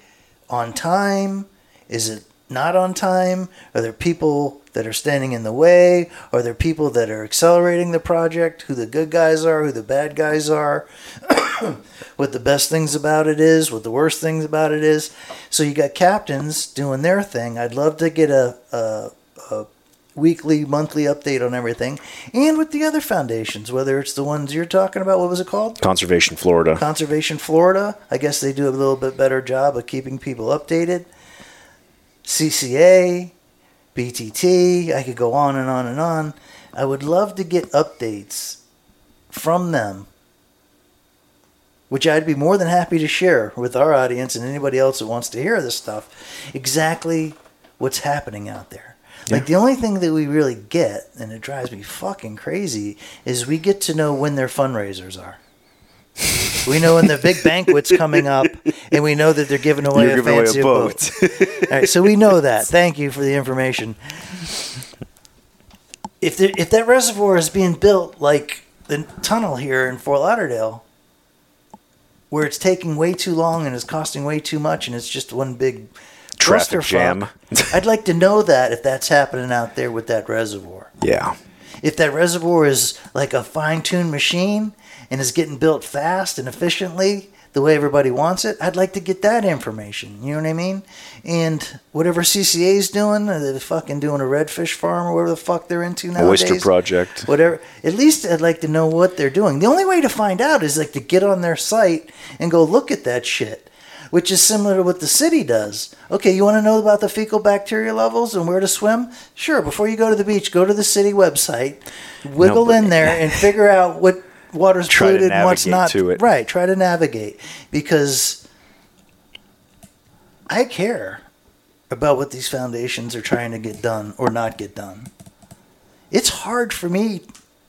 on time? Is it not on time? Are there people that are standing in the way? Are there people that are accelerating the project? Who the good guys are? Who the bad guys are? what the best things about it is, what the worst things about it is. So you got captains doing their thing. I'd love to get a, a, weekly, monthly update on everything, and with the other foundations, whether it's the ones you're talking about. What was it called? Conservation Florida. Conservation Florida. I guess they do a little bit better job of keeping people updated. CCA, BTT. I could go on and on and on. I would love to get updates from them, which I'd be more than happy to share with our audience and anybody else that wants to hear this stuff. Exactly what's happening out there. Like the only thing that we really get, and it drives me fucking crazy, is we get to know when their fundraisers are. We know when the big banquet's coming up, and we know that they're giving away You're a giving away a fancy boat. boat. All right, so we know that. Thank you for the information. If there, if that reservoir is being built like the tunnel here in Fort Lauderdale, where it's taking way too long and it's costing way too much, and it's just one big Traffic jam. I'd like to know that if that's happening out there with that reservoir. yeah. If that reservoir is like a fine-tuned machine and is getting built fast and efficiently the way everybody wants it, I'd like to get that information. You know what I mean? And whatever CCA's doing, uh, they're fucking doing a redfish farm or whatever the fuck they're into nowadays. Oyster Project. Whatever. At least I'd like to know what they're doing. The only way to find out is like to get on their site and go look at that shit. Which is similar to what the city does. Okay, you want to know about the fecal bacteria levels and where to swim? Sure, before you go to the beach, go to the city website, wiggle but- in there, and figure out what water's Try polluted and what's not. to it. Right, try to navigate. Because I care about what these foundations are trying to get done or not get done. It's hard for me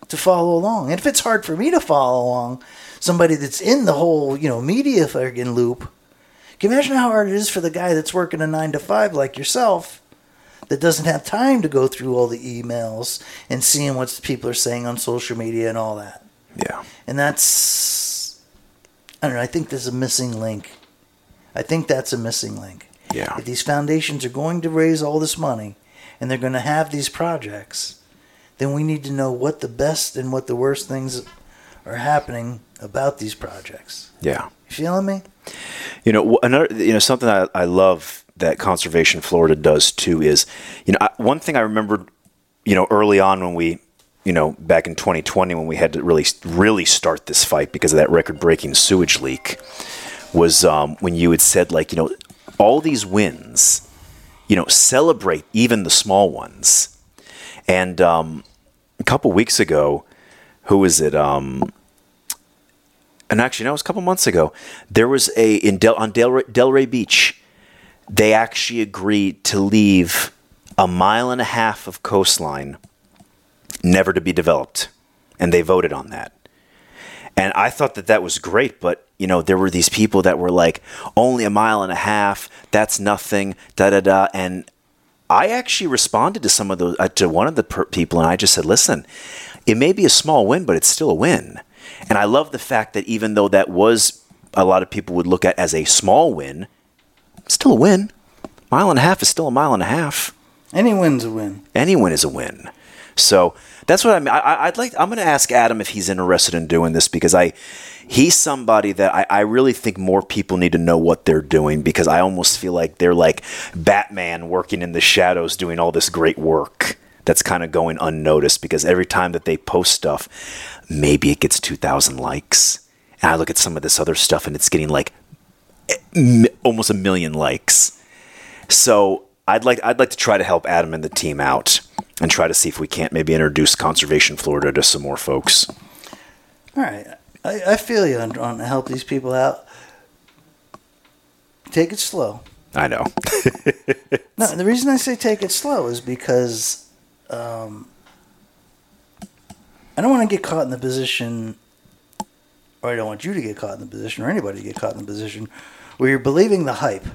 to follow along. And if it's hard for me to follow along, somebody that's in the whole, you know, media friggin' loop, can you imagine how hard it is for the guy that's working a nine to five like yourself that doesn't have time to go through all the emails and seeing what people are saying on social media and all that. Yeah. And that's, I don't know, I think there's a missing link. I think that's a missing link. Yeah. If these foundations are going to raise all this money and they're going to have these projects, then we need to know what the best and what the worst things are happening about these projects. Yeah. You feeling me? You know, another, you know, something I, I love that Conservation Florida does too is, you know, I, one thing I remember, you know, early on when we, you know, back in 2020 when we had to really, really start this fight because of that record-breaking sewage leak, was um, when you had said like, you know, all these wins, you know, celebrate even the small ones, and um, a couple weeks ago, who was it? Um, and actually, no, it was a couple months ago. There was a in Del, on Delray, Delray Beach. They actually agreed to leave a mile and a half of coastline never to be developed, and they voted on that. And I thought that that was great, but you know, there were these people that were like, only a mile and a half, that's nothing, da da da. And I actually responded to some of those, uh, to one of the per- people, and I just said, listen, it may be a small win, but it's still a win. And I love the fact that even though that was a lot of people would look at as a small win, still a win. Mile and a half is still a mile and a half. Any win's a win. Any win is a win. So that's what I mean. I, I'd like. I'm going to ask Adam if he's interested in doing this because I, he's somebody that I, I really think more people need to know what they're doing because I almost feel like they're like Batman working in the shadows doing all this great work that's kind of going unnoticed because every time that they post stuff, maybe it gets 2,000 likes. And I look at some of this other stuff and it's getting like eh, almost a million likes. So I'd like I'd like to try to help Adam and the team out and try to see if we can't maybe introduce Conservation Florida to some more folks. All right. I, I feel you on, on help these people out. Take it slow. I know. No, the reason I say take it slow is because um, I don't want to get caught in the position, or I don't want you to get caught in the position, or anybody to get caught in the position where you're believing the hype.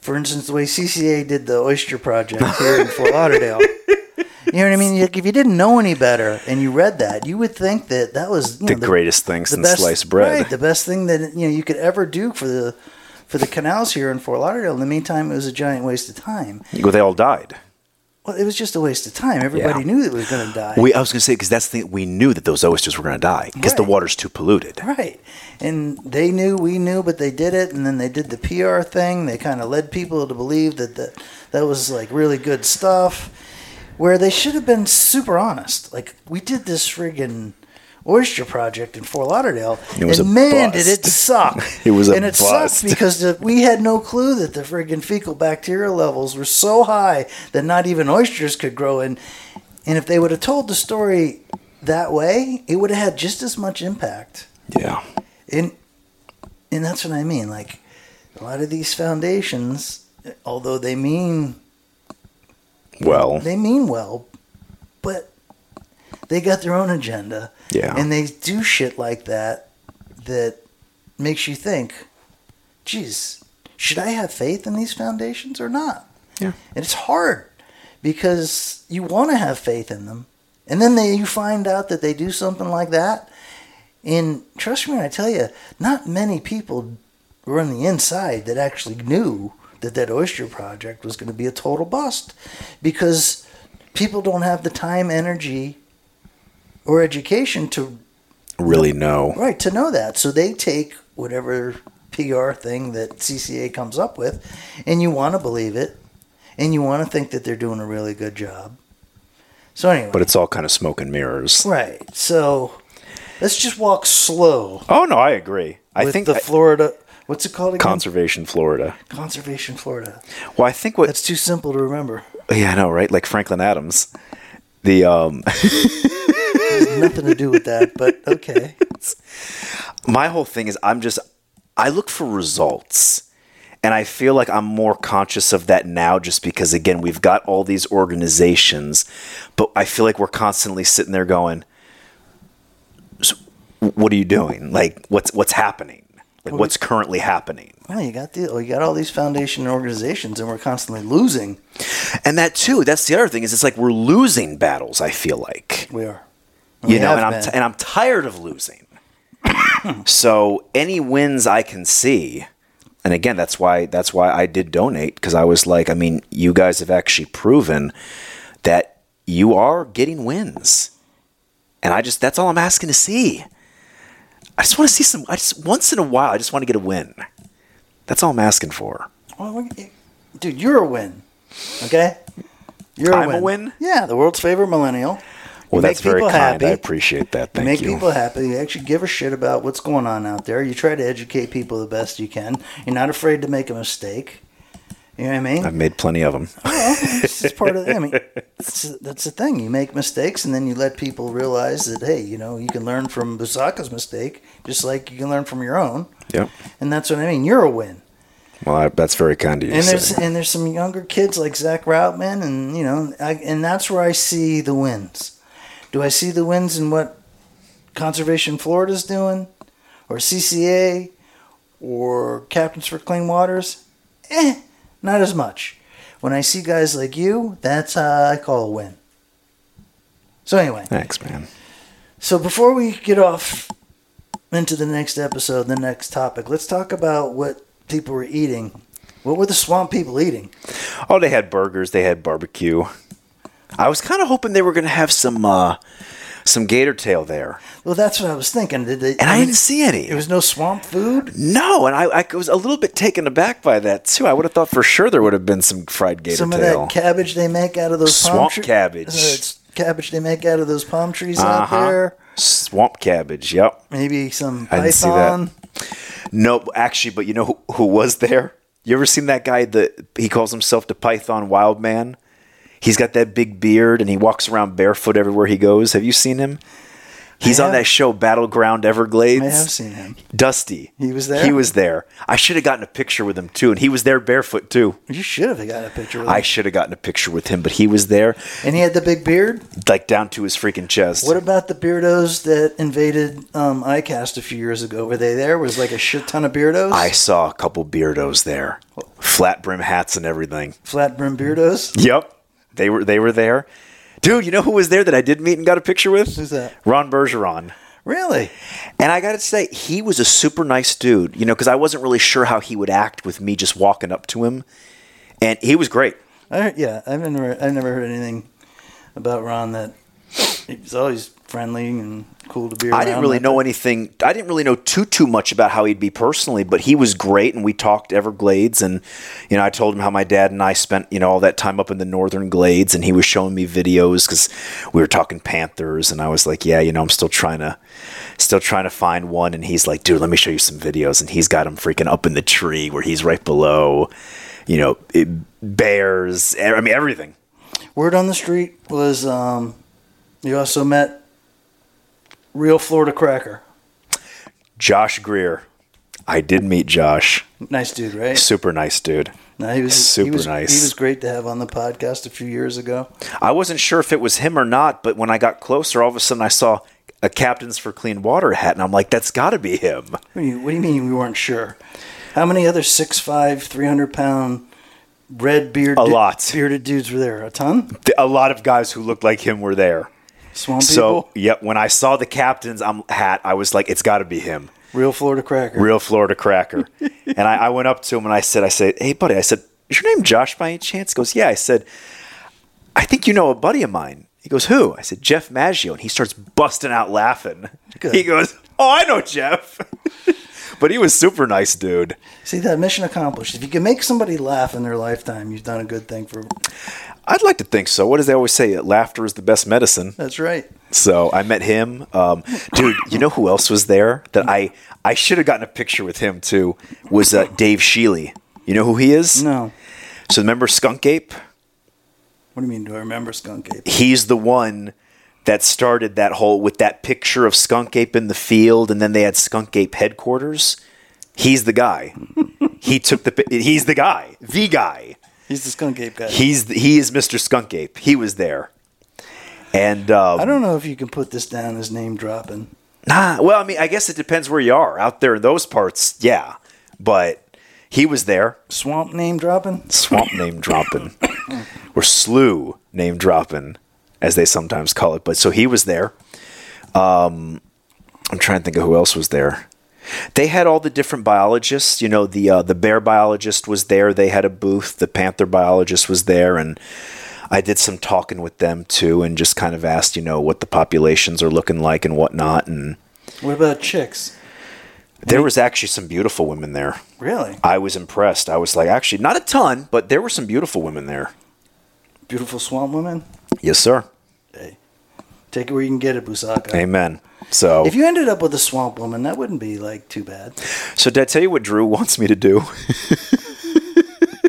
For instance, the way CCA did the Oyster Project here in Fort Lauderdale. You know what I mean? Like, if you didn't know any better and you read that, you would think that that was the know, greatest thing the since best, sliced bread. Right, the best thing that you know you could ever do for the for the canals here in Fort Lauderdale. In the meantime, it was a giant waste of time. Well, they all died. Well, it was just a waste of time. Everybody Yeah. knew it was going to die. We, I was going to say because that's the thing. We knew that those oysters were going to die because the water's too polluted. right. And they knew, we knew, but they did it. And then they did the PR thing. They kind of led people to believe that the, that was like really good stuff. Where they should have been super honest. Like, we did this friggin' oyster project in Fort Lauderdale. It was and man, bust. did it suck. It was a And it bust. sucked because the, we had no clue that the friggin' fecal bacteria levels were so high that not even oysters could grow. And, and if they would have told the story that way, it would have had just as much impact. Yeah. And and that's what I mean. Like a lot of these foundations, although they mean Well, they mean well, but they got their own agenda. Yeah. And they do shit like that that makes you think, geez, should I have faith in these foundations or not? Yeah. And it's hard because you want to have faith in them. And then they, you find out that they do something like that. And trust me when I tell you, not many people were on the inside that actually knew that that oyster project was going to be a total bust because people don't have the time, energy, or education to really know. right to know that. So they take whatever PR thing that CCA comes up with, and you want to believe it, and you want to think that they're doing a really good job. So anyway, But it's all kind of smoke and mirrors. right. So let's just walk slow Oh no, I agree. I think the I- Florida. What's it called again? Conservation Florida. Conservation Florida. Well, I think what That's too simple to remember. yeah, I know, right? Like Franklin Adams. The um nothing to do with that, but okay. my whole thing is I'm just I look for results. And I feel like I'm more conscious of that now just because again we've got all these organizations, but I feel like we're constantly sitting there going so what are you doing? Like what's what's happening? Like what's currently happening? Well, you got the you got all these foundation organizations, and we're constantly losing. And that too, that's the other thing is it's like we're losing battles, I feel like. We are. You We know, and I'm t- and I'm tired of losing. so any wins I can see, and again, that's why that's why I did donate because I was like, I mean, you guys have actually proven that you are getting wins, and I just that's all I'm asking to see. I just want to see some. I just once in a while, I just want to get a win. That's all I'm asking for. Well, dude, you're a win. Okay, you're I'm a win? Yeah, the world's favorite millennial. Well, You that's make very people kind. happy. I appreciate that. Thank you make you. people happy. You actually give a shit about what's going on out there. You try to educate people the best you can. You're not afraid to make a mistake. You know what I mean? I've made plenty of them. Oh, it's just part of. I mean, that's, that's the thing. You make mistakes, and then you let people realize that hey, you know, you can learn from Busacca's mistake, just like you can learn from your own. Yep. And that's what I mean. You're a win. Well, I, that's very kind of you. And there's say. and there's some younger kids like Zach Routman, and you know, I, and that's where I see the wins. Do I see the wins in what Conservation Florida's doing, or CCA, or Captains for Clean Waters? Eh, not as much. When I see guys like you, that's how I call a win. So anyway, Thanks, man. so before we get off into the next episode, the next topic, let's talk about what people were eating. What were the swamp people eating? Oh, they had burgers. They had barbecue. I was kind of hoping they were going to have some uh, some gator tail there, Well, that's what I was thinking. Did they? and I didn't see any. It was no swamp food. no, and I, I was a little bit taken aback by that too. I would have thought for sure there would have been some fried gator Some tail. of that cabbage they make out of those palm Swamp tre- cabbage. Uh, cabbage they make out of those palm trees out Uh-huh. there. Swamp cabbage. Yep. Maybe some I didn't see that. python. No, actually, but you know who, who was there? You ever seen that guy that he calls himself the Python Wild Man? He's got that big beard and he walks around barefoot everywhere he goes. Have you seen him? He's on that show Battleground Everglades. I have seen him. Dusty. He was there? He was there. I should have gotten a picture with him too, and he was there barefoot too. You should have got a picture with I should have gotten a picture with him, but he was there, and he had the big beard. like down to his freaking chest. What about the beardos that invaded um, ICAST a few years ago? Were they there? Was like a shit ton of beardos? I saw a couple beardos there, flat brim hats and everything. Flat brim beardos. Yep, they were they were there. Dude, you know who was there that I did meet and got a picture with? Who's that? Ron Bergeron. Really? And I got to say, he was a super nice dude, you know, because I wasn't really sure how he would act with me just walking up to him. And he was great. I heard, yeah, I've never I've never heard anything about Ron that he's always friendly and cool to be around. I didn't really know anything. I didn't really know too too much about how he'd be personally, but he was great, and we talked Everglades, and you know, I told him how my dad and I spent you know all that time up in the northern glades, and he was showing me videos because we were talking panthers, and I was like, yeah, you know, I'm still trying to, still trying to find one, and he's like, dude, let me show you some videos, and he's got him freaking up in the tree where he's right below, you know, it, bears, I mean everything. Word on the street was um, you also met real Florida cracker. Josh Greer, I did meet Josh, Nice dude, right? super nice dude. No, he was Super he was, nice. He was great to have on the podcast a few years ago. I wasn't sure if it was him or not, but when I got closer, all of a sudden I saw a Captains for Clean Water hat, and I'm like, that's got to be him. What do, you, what do you mean we weren't sure? How many other 6'5", 300 pound red beard A lot. bearded dudes were there? A ton. A lot of guys who looked like him were there. Swamp So, people. yep, when I saw the Captains um, hat, I was like, it's got to be him. Real Florida cracker. Real Florida cracker. and I, I went up to him and I said, I said, hey, buddy, I said, is your name Josh by any chance? He goes, yeah. I said, I think you know a buddy of mine. He goes, who? I said, Jeff Maggio. And he starts busting out laughing. Good. He goes, oh, I know Jeff. but he was super nice, dude. See that mission accomplished. If you can make somebody laugh in their lifetime, you've done a good thing for. I'd like to think so. What does they always say? Laughter is the best medicine. That's right. So I met him. Um, dude, you know who else was there that I, I should have gotten a picture with him too? Was uh, Dave Shealy. You know who he is? No. So remember Skunk Ape? What do you mean? Do I remember Skunk Ape? He's the one that started that whole with that picture of Skunk Ape in the field, and then they had Skunk Ape headquarters. He's the guy. he took the. He's the guy. The guy. He's the Skunk Ape guy. He's he is Mr. Skunk Ape. He was there. And um, I don't know if you can put this down as name dropping. Nah, well, I mean, I guess it depends where you are. Out there in those parts, yeah. But he was there. Swamp name dropping? Swamp name dropping. or slew name dropping, as they sometimes call it. But so he was there. Um, I'm trying to think of who else was there. They had all the different biologists. You know, the uh, the bear biologist was there. They had a booth. The panther biologist was there, and I did some talking with them too, and just kind of asked, you know, what the populations are looking like and whatnot. And What about chicks? there was actually some beautiful women there. Really? I was impressed. I was like, actually, not a ton, but there were some beautiful women there. Beautiful swamp women? Yes, sir. Take it where you can get it, Busacca. Amen. So, If you ended up with a swamp woman, that wouldn't be like too bad. so did I tell you what Drew wants me to do?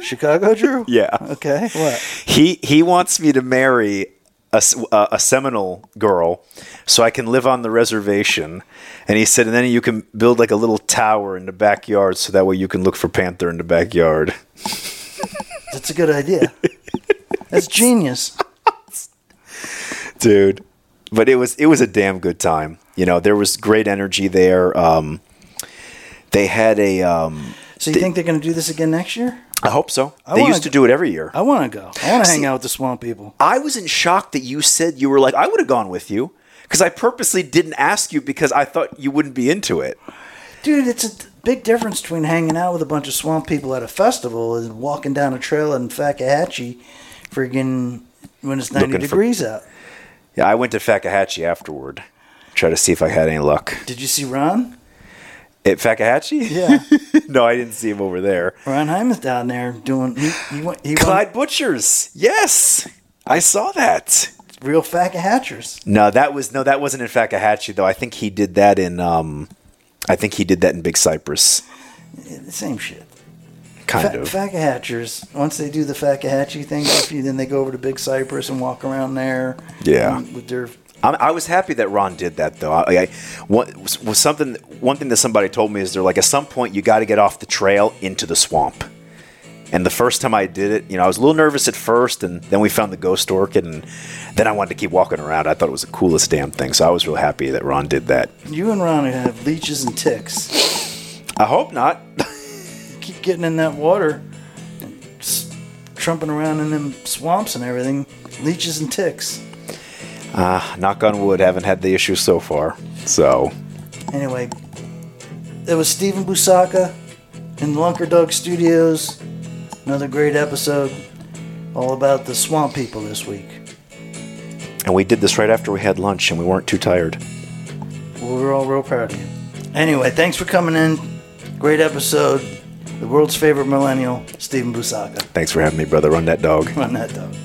Chicago Drew? Yeah. Okay. What? He he wants me to marry a a Seminole girl so I can live on the reservation. And he said, and then you can build like a little tower in the backyard so that way you can look for panther in the backyard. That's a good idea. That's genius. dude. But it was it was a damn good time. You know, there was great energy there. Um, they had a. Um, So you think they're going to do this again next year? I hope so. I they used to go- do it every year. I want to go. I want to hang out with the swamp people. I was in shock that you said you were like I would have gone with you because I purposely didn't ask you because I thought you wouldn't be into it. Dude, it's a big difference between hanging out with a bunch of swamp people at a festival and walking down a trail in Fakahatchee friggin' when it's 90 Looking for- degrees out. Yeah, I went to Fakahatchee afterward, try to see if I had any luck. Did you see Ron? At Fakahatchee? Yeah. no, I didn't see him over there. Ron Hyman's down there doing. He, he went. He Clyde went Butchers. Yes, I saw that. real Fakahatchers. No, that was no, that wasn't in Fakahatchee though. I think he did that in. Um, I think he did that in Big Cypress, Same shit. Kind Fa- of. Fakahatchers. Once they do the Fakahatchee thing, then they go over to Big Cypress and walk around there. Yeah. With their I'm, I was happy that Ron did that though. I, I what was, was something. One thing that somebody told me is they're like, at some point you got to get off the trail into the swamp. And the first time I did it, you know, I was a little nervous at first, and then we found the ghost orchid, and then I wanted to keep walking around. I thought it was the coolest damn thing, so I was real happy that Ron did that. you and Ron have leeches and ticks. I hope not. Keep getting in that water, and trumping around in them swamps and everything. Leeches and ticks. Uh, knock on wood, haven't had the issue so far. So Anyway, it was Steven Busacca in Lunkerdog Studios. Another great episode, all about the swamp people this week. And we did this right after we had lunch and we weren't too tired. Well, we're all real proud of you. Anyway, thanks for coming in. Great episode. The world's favorite millennial, Steven Busacca. Thanks for having me, brother. Run that dog. Run that dog.